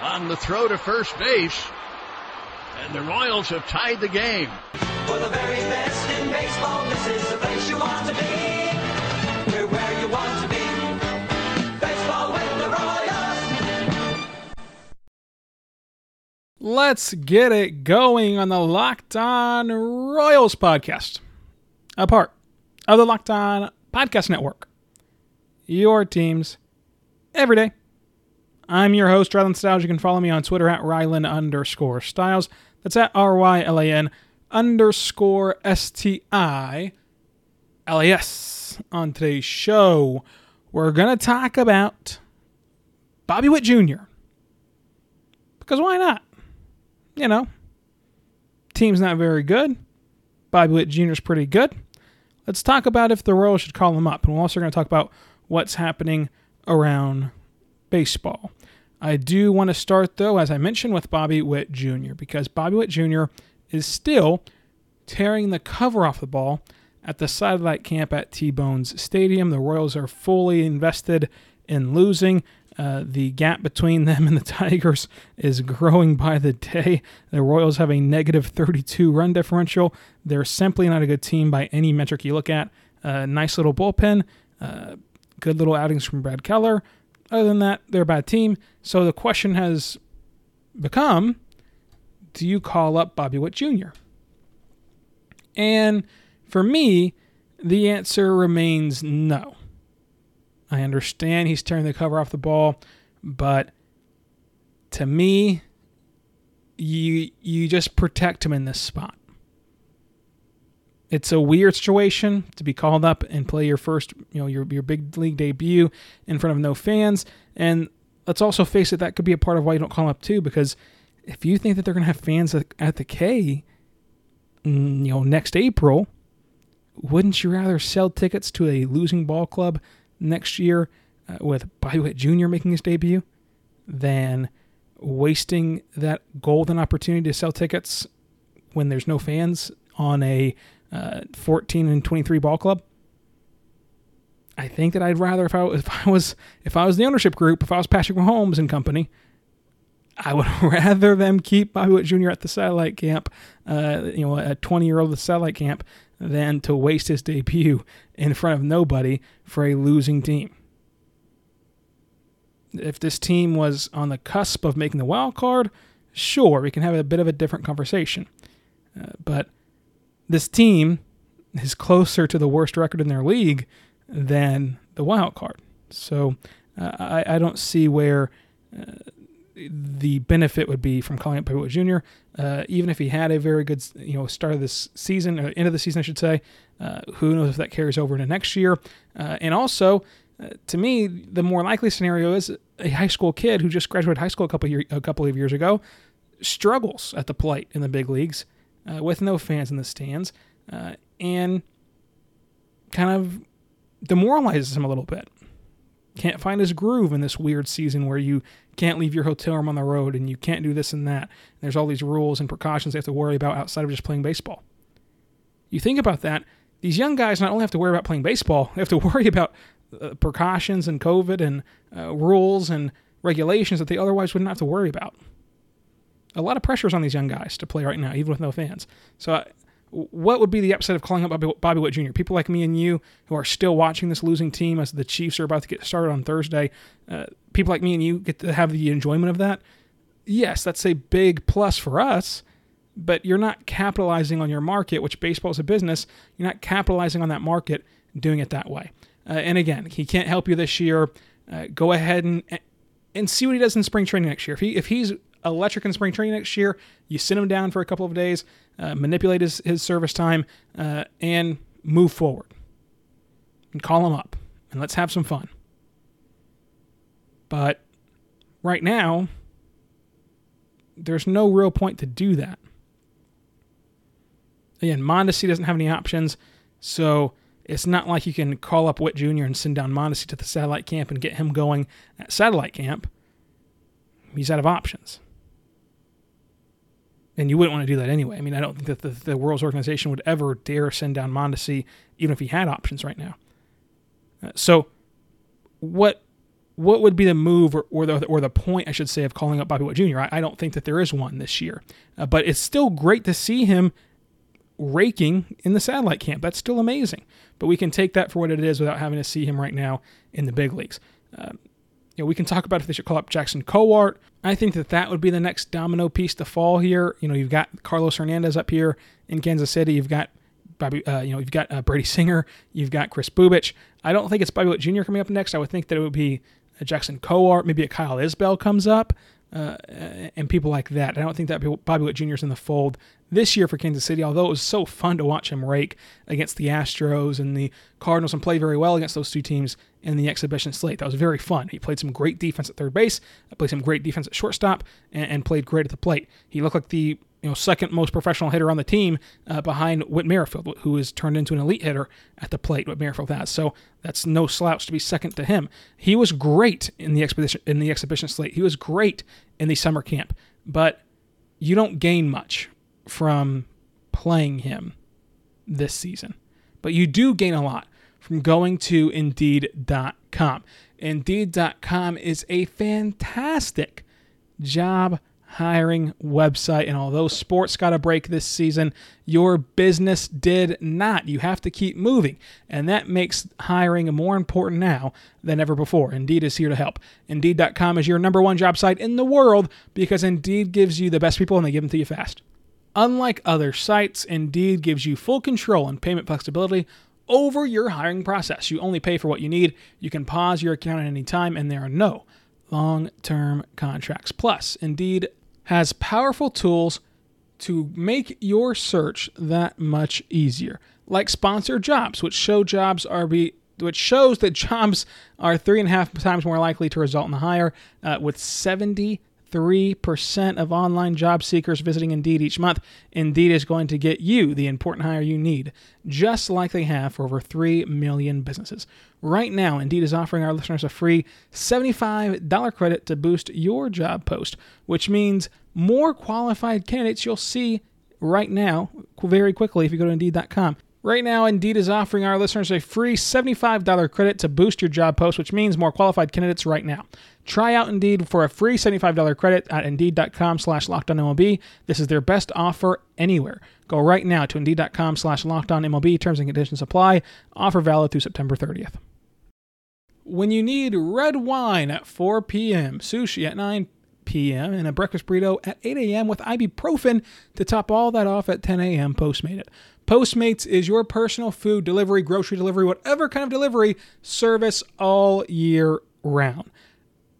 on the throw to first base. And the Royals have tied the game. For the very best in baseball, this is the place you want to be. We're where you want to be. Baseball with the Royals. Let's get it going on the Locked On Royals podcast, a part of the Locked On Podcast Network. Your teams every day. I'm your host, Rylan Stiles. You can follow me on Twitter at Rylan underscore Stiles. That's at R Y L A N underscore S T I L A S. On today's show, we're going to talk about Bobby Witt Jr. Because why not? You know, team's not very good. Bobby Witt Jr. is pretty good. Let's talk about if the Royals should call him up. And we're also going to talk about what's happening around baseball. I do want to start, though, as I mentioned, with Bobby Witt Jr., because Bobby Witt Jr. is still tearing the cover off the ball at the satellite camp at T Bones Stadium. The Royals are fully invested in losing. Uh, the gap between them and the Tigers is growing by the day. The Royals have a negative 32 run differential. They're simply not a good team by any metric you look at. Uh, nice little bullpen, uh, good little outings from Brad Keller. Other than that, they're a bad team. So the question has become do you call up Bobby Witt Jr.? And for me, the answer remains no. I understand he's tearing the cover off the ball, but to me, you you just protect him in this spot. It's a weird situation to be called up and play your first, you know, your your big league debut in front of no fans. And let's also face it, that could be a part of why you don't call up too, because if you think that they're going to have fans at, the K, mm, you know, next April, wouldn't you rather sell tickets to a losing ball club next year uh, with Bobby Jr. making his debut than wasting that golden opportunity to sell tickets when there's no fans on a uh, 14 and 23 ball club? I think that I'd rather if I if I was if I was the ownership group, if I was Patrick Mahomes and company, I would rather them keep Bobby Witt Jr. at the satellite camp, uh, you know, a 20 year old at the satellite camp, than to waste his debut in front of nobody for a losing team. If this team was on the cusp of making the wild card, sure, we can have a bit of a different conversation. Uh, but this team is closer to the worst record in their league than the wild card. So uh, I, I don't see where uh, the benefit would be from calling up Witt Jr. Uh, even if he had a very good, you know, start of this season, or end of the season, I should say. Uh, who knows if that carries over into next year? Uh, and also, uh, to me, the more likely scenario is a high school kid who just graduated high school a couple year, a couple of years ago struggles at the plate in the big leagues uh, with no fans in the stands uh, and kind of demoralizes him a little bit can't find his groove in this weird season where you can't leave your hotel room on the road and you can't do this and that. There's all these rules and precautions they have to worry about outside of just playing baseball. You think about that, these young guys not only have to worry about playing baseball, they have to worry about uh, precautions and COVID and uh, rules and regulations that they otherwise wouldn't have to worry about. A lot of pressures on these young guys to play right now, even with no fans. So I, what would be the upset of calling up Bobby, Bobby Witt Jr.? People like me and you who are still watching this losing team as the Chiefs are about to get started on Thursday, uh, people like me and you get to have the enjoyment of that. Yes, that's a big plus for us, but you're not capitalizing on your market, which baseball is a business. You're not capitalizing on that market doing it that way. Uh, and again, he can't help you this year. Uh, go ahead and and see what he does in spring training next year. If he if he's electric in spring training next year, you sit him down for a couple of days uh, manipulate his, his service time, uh, and move forward. And call him up and let's have some fun. But right now, there's no real point to do that. Again, Mondesi doesn't have any options, so it's not like you can call up Witt Jr. and send down Mondesi to the satellite camp and get him going at satellite camp. He's out of options. And you wouldn't want to do that anyway. I mean, I don't think that the, the Royals Organization would ever dare send down Mondesi, even if he had options right now. Uh, so, what what would be the move or, or, the or the point I should say of calling up Bobby Witt Jr. I, I don't think that there is one this year, uh, but it's still great to see him raking in the satellite camp. That's still amazing. But we can take that for what it is without having to see him right now in the big leagues. Uh, you know, we can talk about if they should call up Jackson Kowar. I think that that would be the next domino piece to fall here. You know, you've got Carlos Hernandez up here in Kansas City. You've got Bobby, uh, you know, you've got uh, Brady Singer. You've got Kris Bubic. I don't think it's Bobby Witt Jr. coming up next. I would think that it would be Jackson Kowar, maybe a Kyle Isbel comes up, uh, and people like that. I don't think that Bobby Witt Jr. is in the fold this year for Kansas City, although it was so fun to watch him rake against the Astros and the Cardinals and play very well against those two teams in the exhibition slate. That was very fun. He played some great defense at third base, played some great defense at shortstop, and, and played great at the plate. He looked like the you know second most professional hitter on the team uh, behind Whit Merrifield, who has turned into an elite hitter at the plate. Whit Merrifield has, so that's no slouch to be second to him. He was great in the expedition in the exhibition slate. He was great in the summer camp, but you don't gain much from playing him this season, but you do gain a lot from going to Indeed.com. Indeed.com is a fantastic job hiring website. And although sports got a break this season, your business did not. You have to keep moving. And that makes hiring more important now than ever before. Indeed is here to help. Indeed.com is your number one job site in the world because Indeed gives you the best people and they give them to you fast. Unlike other sites, Indeed gives you full control and payment flexibility over your hiring process. You only pay for what you need. You can pause your account at any time, and there are no long term contracts. Plus, Indeed has powerful tools to make your search that much easier, like sponsored jobs, which show jobs are be which shows that jobs are three and a half times more likely to result in a hire, uh, with 70 3% of online job seekers visiting Indeed each month. Indeed is going to get you the important hire you need, just like they have for over 3 million businesses. Right now, Indeed is offering our listeners a free $75 credit to boost your job post, which means more qualified candidates you'll see right now very quickly if you go to Indeed.com. Right now, Indeed is offering our listeners a free $75 credit to boost your job post, which means more qualified candidates right now. Try out Indeed for a free $75 credit at Indeed.com slash LockedOnMLB. This is their best offer anywhere. Go right now to Indeed.com slash LockedOnMLB. Terms and conditions apply. Offer valid through September 30th. When you need red wine at 4 p.m., sushi at 9 p.m., and a breakfast burrito at 8 a.m. with ibuprofen to top all that off at 10 a.m., Postmate it. Postmates is your personal food delivery, grocery delivery, whatever kind of delivery service all year round.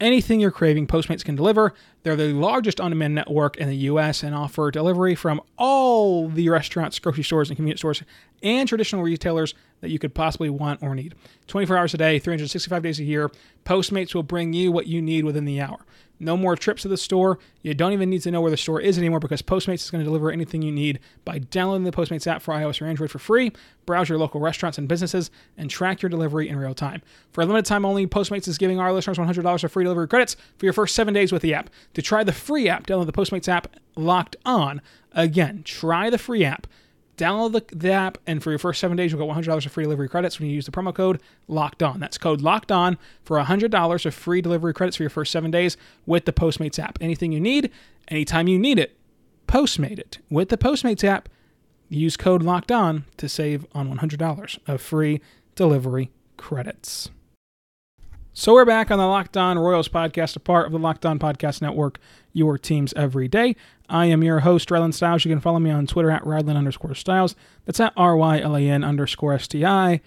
Anything you're craving, Postmates can deliver. They're the largest on demand network in the US and offer delivery from all the restaurants, grocery stores, and convenience stores and traditional retailers that you could possibly want or need. 24 hours a day, 365 days a year, Postmates will bring you what you need within the hour. No more trips to the store. You don't even need to know where the store is anymore because Postmates is going to deliver anything you need by downloading the Postmates app for iOS or Android for free. Browse your local restaurants and businesses and track your delivery in real time. For a limited time only, Postmates is giving our listeners $100 of free delivery credits for your first seven days with the app. To try the free app, download the Postmates app locked on. Again, try the free app Download the, the, app, and for your first seven days, you'll get $100 of free delivery credits when you use the promo code Locked On. That's code Locked On for $100 of free delivery credits for your first seven days with the Postmates app. Anything you need, anytime you need it, Postmate it with the Postmates app. Use code Locked On to save on $100 of free delivery credits. So we're back on the Locked On Royals podcast, a part of the Locked On Podcast Network, your teams every day. I am your host, Rylan Stiles. You can follow me on Twitter at Rylan underscore Stiles. That's at R-Y-L-A-N underscore S-T-I-L-E-S.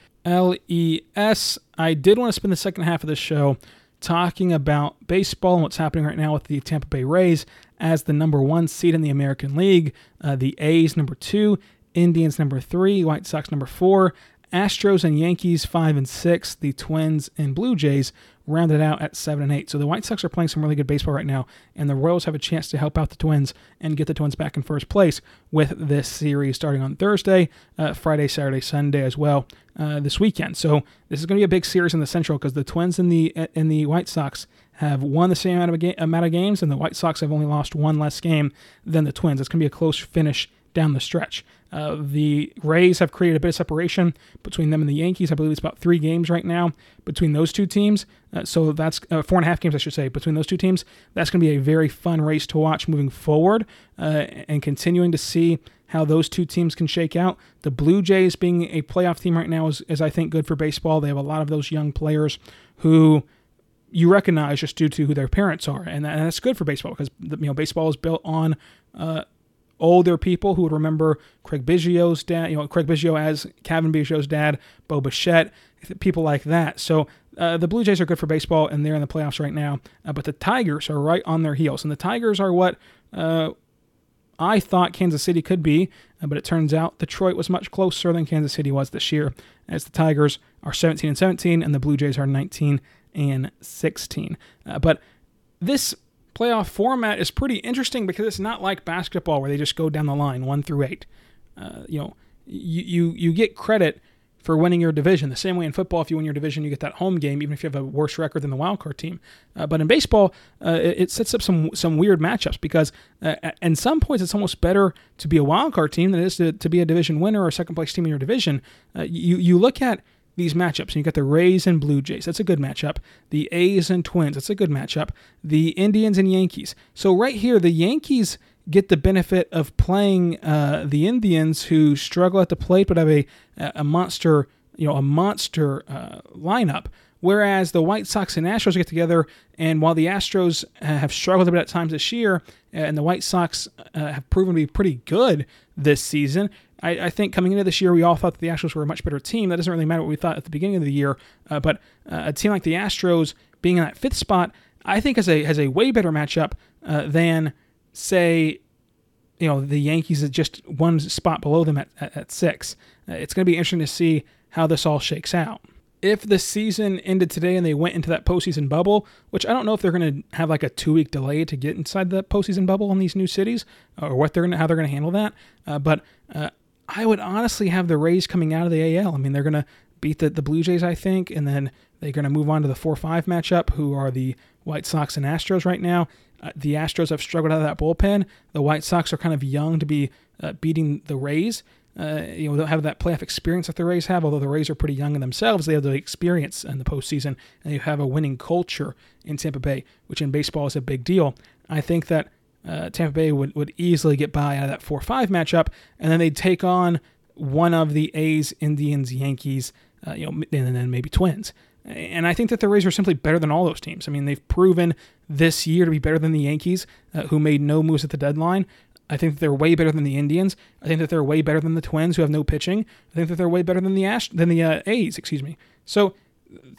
I did want to spend the second half of this show talking about baseball and what's happening right now with the Tampa Bay Rays as the number one seed in the American League. Uh, the A's number two, Indians number three, White Sox number four, Astros and Yankees 5 and 6, the Twins and Blue Jays rounded out at seven and eight. So the White Sox are playing some really good baseball right now, and the Royals have a chance to help out the Twins and get the Twins back in first place with this series starting on Thursday, uh, Friday, Saturday, Sunday as well uh, this weekend. So this is going to be a big series in the Central because the Twins and the and the White Sox have won the same amount of, ga- amount of games, and the White Sox have only lost one less game than the Twins. It's going to be a close finish down the stretch. Uh, the Rays have created a bit of separation between them and the Yankees. I believe it's about three games right now between those two teams. Uh, so that's uh, four and a half games, I should say, between those two teams. That's going to be a very fun race to watch moving forward uh, and continuing to see how those two teams can shake out. The Blue Jays being a playoff team right now is, is I think, good for baseball. They have a lot of those young players who you recognize just due to who their parents are, and, that, and that's good for baseball because you know baseball is built on uh, older people who would remember Craig Biggio's dad, you know Craig Biggio as Cavan Biggio's dad, Bo Bichette, people like that. So uh, the Blue Jays are good for baseball, and they're in the playoffs right now. Uh, but the Tigers are right on their heels, and the Tigers are what uh, I thought Kansas City could be, uh, but it turns out Detroit was much closer than Kansas City was this year, as the Tigers are 17 and 17, and the Blue Jays are 19 and 16. Uh, but this playoff format is pretty interesting because it's not like basketball where they just go down the line one through eight. Uh, you know, you, you you get credit for winning your division. The same way in football, if you win your division, you get that home game, even if you have a worse record than the wild card team. Uh, but in baseball, uh, it, it, sets up some some weird matchups because, uh, at some points, it's almost better to be a wild card team than it is to, to be a division winner or second place team in your division. Uh, you you look at these matchups. And you got the Rays and Blue Jays. That's a good matchup. The A's and Twins. That's a good matchup. The Indians and Yankees. So right here, the Yankees get the benefit of playing uh, the Indians, who struggle at the plate but have a a monster, you know, a monster uh, lineup. Whereas the White Sox and Astros get together, and while the Astros uh, have struggled a bit at times this year, and the White Sox uh, have proven to be pretty good this season, I, I, think coming into this year, we all thought that the Astros were a much better team. That doesn't really matter what we thought at the beginning of the year, uh, but uh, a team like the Astros being in that fifth spot, I think has a has a way better matchup uh, than say, you know, the Yankees at just one spot below them at at, at six. Uh, it's going to be interesting to see how this all shakes out if the season ended today and they went into that postseason bubble, which I don't know if they're going to have like a two week delay to get inside the postseason bubble in these new cities, or what they're going to how they're going to handle that. Uh, but uh, I would honestly have the Rays coming out of the AL. I mean, they're going to beat the, the Blue Jays, I think, and then they're going to move on to the 4 5 matchup, who are the White Sox and Astros right now. Uh, the Astros have struggled out of that bullpen. The White Sox are kind of young to be uh, beating the Rays. Uh, you know, don't have that playoff experience that the Rays have. Although the Rays are pretty young in themselves, they have the experience in the postseason, and you have a winning culture in Tampa Bay, which in baseball is a big deal. I think that uh, Tampa Bay would, would easily get by out of that 4 5 matchup, and then they'd take on one of the A's, Indians, Yankees, uh, you know, and then maybe Twins. And I think that the Rays are simply better than all those teams. I mean, they've proven this year to be better than the Yankees, uh, who made no moves at the deadline. I think that they're way better than the Indians. I think that they're way better than the Twins, who have no pitching. I think that they're way better than the Ash than the uh, A's. Excuse me. So,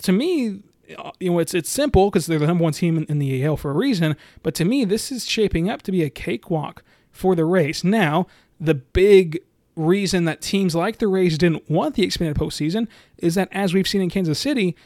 to me, uh, you know, it's it's simple because they're the number one team in, in, the AL for a reason. But to me, this is shaping up to be a cakewalk for the Rays. Now, the big reason that teams like the Rays didn't want the expanded postseason is that, as we've seen in Kansas City,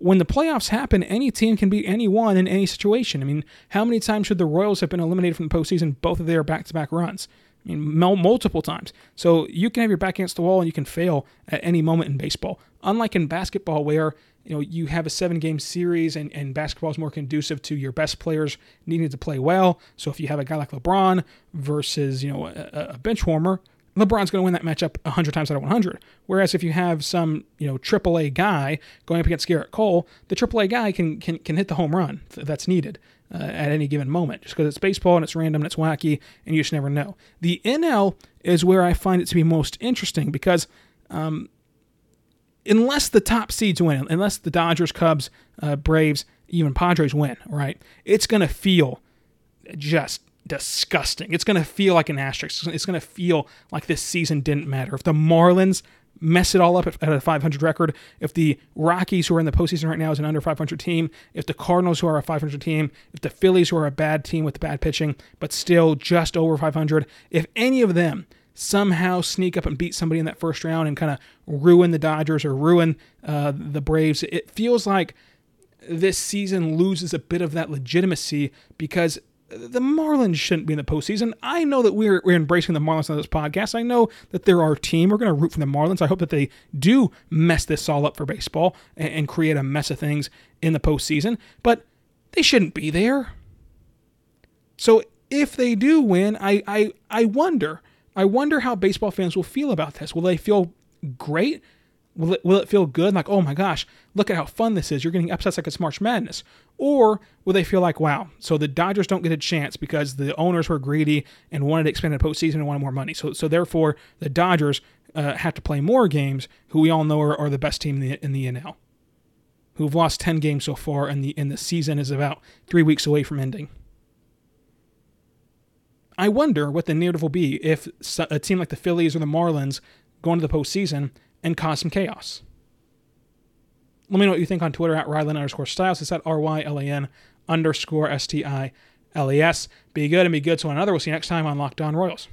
when the playoffs happen, any team can beat anyone in any situation. I mean, how many times should the Royals have been eliminated from the postseason both of their back-to-back runs? I mean, multiple times. So you can have your back against the wall and you can fail at any moment in baseball. Unlike in basketball, where you know you have a seven game series and, and basketball is more conducive to your best players needing to play well so if you have a guy like lebron versus you know a, a bench warmer lebron's going to win that matchup 100 times out of 100 whereas if you have some you know aaa guy going up against Gerrit cole the aaa guy can can, can hit the home run that's needed uh, at any given moment just because it's baseball and it's random and it's wacky and you just never know the nl is where i find it to be most interesting because um, unless the top seeds win, unless the Dodgers, Cubs, uh, Braves, even Padres win, right? It's going to feel just disgusting. It's going to feel like an asterisk. It's going to feel like this season didn't matter. If the Marlins mess it all up at, a 500 record, if the Rockies, who are in the postseason right now, is an under 500 team, if the Cardinals, who are a 500 team, if the Phillies, who are a bad team with bad pitching, but still just over 500, if any of them somehow sneak up and beat somebody in that first round and kind of ruin the Dodgers or ruin uh, the Braves. It feels like this season loses a bit of that legitimacy because the Marlins shouldn't be in the postseason. I know that we're, we're embracing the Marlins on this podcast. I know that they're our team. We're going to root for the Marlins. I hope that they do mess this all up for baseball and, and create a mess of things in the postseason, but they shouldn't be there. So if they do win, I, I, I wonder. I wonder how baseball fans will feel about this. Will they feel great? Will it, will it feel good? Like, oh my gosh, look at how fun this is. You're getting upsets like it's March Madness. Or will they feel like, wow, so the Dodgers don't get a chance because the owners were greedy and wanted to expand the postseason and wanted more money. So, so therefore, the Dodgers uh, have to play more games, who we all know are, are the best team in the, in the NL, who've lost 10 games so far, and the, and the season is about three weeks away from ending. I wonder what the narrative will be if a team like the Phillies or the Marlins go into the postseason and cause some chaos. Let me know what you think on Twitter at Rylan underscore Stiles. It's at R Y L A N underscore S T I L E S. Be good and be good to one another. We'll see you next time on Locked On Royals.